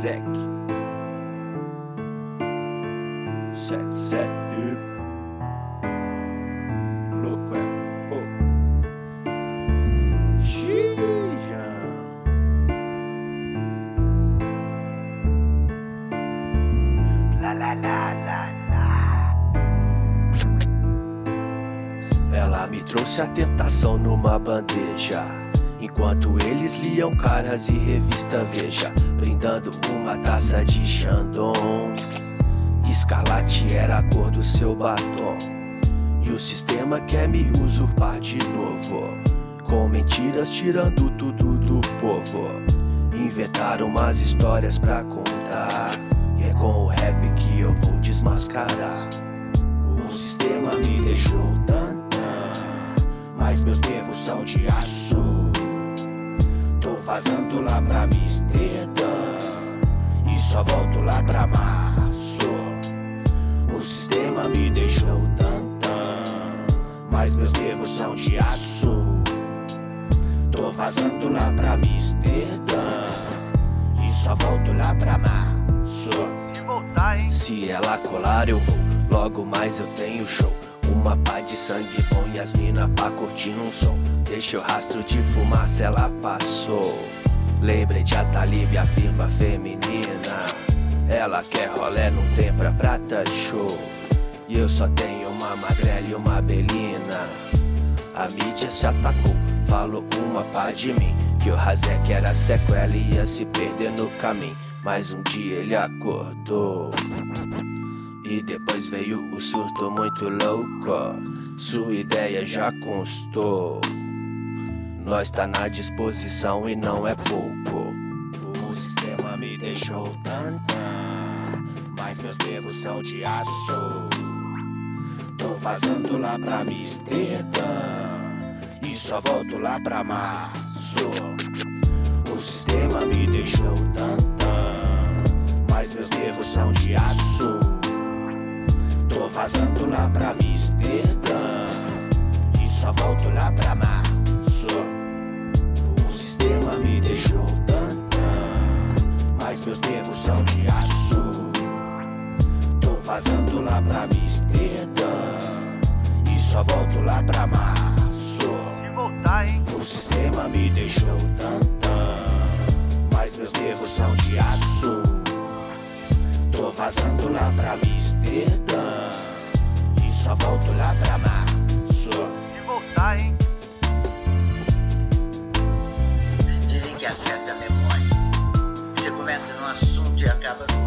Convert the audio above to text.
Sec. Sete, sete. Louco é pouco. Xija. La la la la la. Ela me trouxe a tentação numa bandeja. Enquanto eles liam caras e revista Veja, brindando uma taça de Chandon. Escarlate era a cor do seu batom. E o sistema quer me usurpar de novo. Com mentiras tirando tudo do povo. Inventaram umas histórias pra contar. E é com o rap que eu vou desmascarar. O sistema me deixou tantã, mas meus nervos são de aço. Tô vazando lá pra Amsterdã só volto lá pra março. O sistema me deixou tantã, mas meus nervos são de aço. Tô vazando lá pra Amsterdã e só volto lá pra março. Se voltar, hein? Se ela colar, eu vou. Logo mais eu tenho show. Uma pá de sangue bom e as mina pra curtir um som. Deixa o rastro de fumaça, ela passou. Lembrei de Atalib, a firma feminina. Ela quer rolé, não tem pra prata show. E eu só tenho uma magrela e uma belina. A mídia se atacou, falou uma pá de mim. Que o Razek era sequela e ia se perder no caminho. Mas um dia ele acordou. E depois veio o surto muito louco. Sua ideia já constou. Nós tá na disposição e não é pouco. Sistema me deixou tantã, mas meus nervos são de aço. Tô vazando lá pra Amsterdã e só volto lá pra março. O sistema me deixou tantã, mas meus nervos são de aço. Tô vazando lá pra Amsterdã e só volto lá pra março. Nervos são de aço. Tô vazando lá pra Amsterdã e só volto lá pra março. Se voltar, hein? O sistema me deixou tantã, mas meus nervos são de aço. Tô vazando lá pra Amsterdã e só volto lá pra março. together.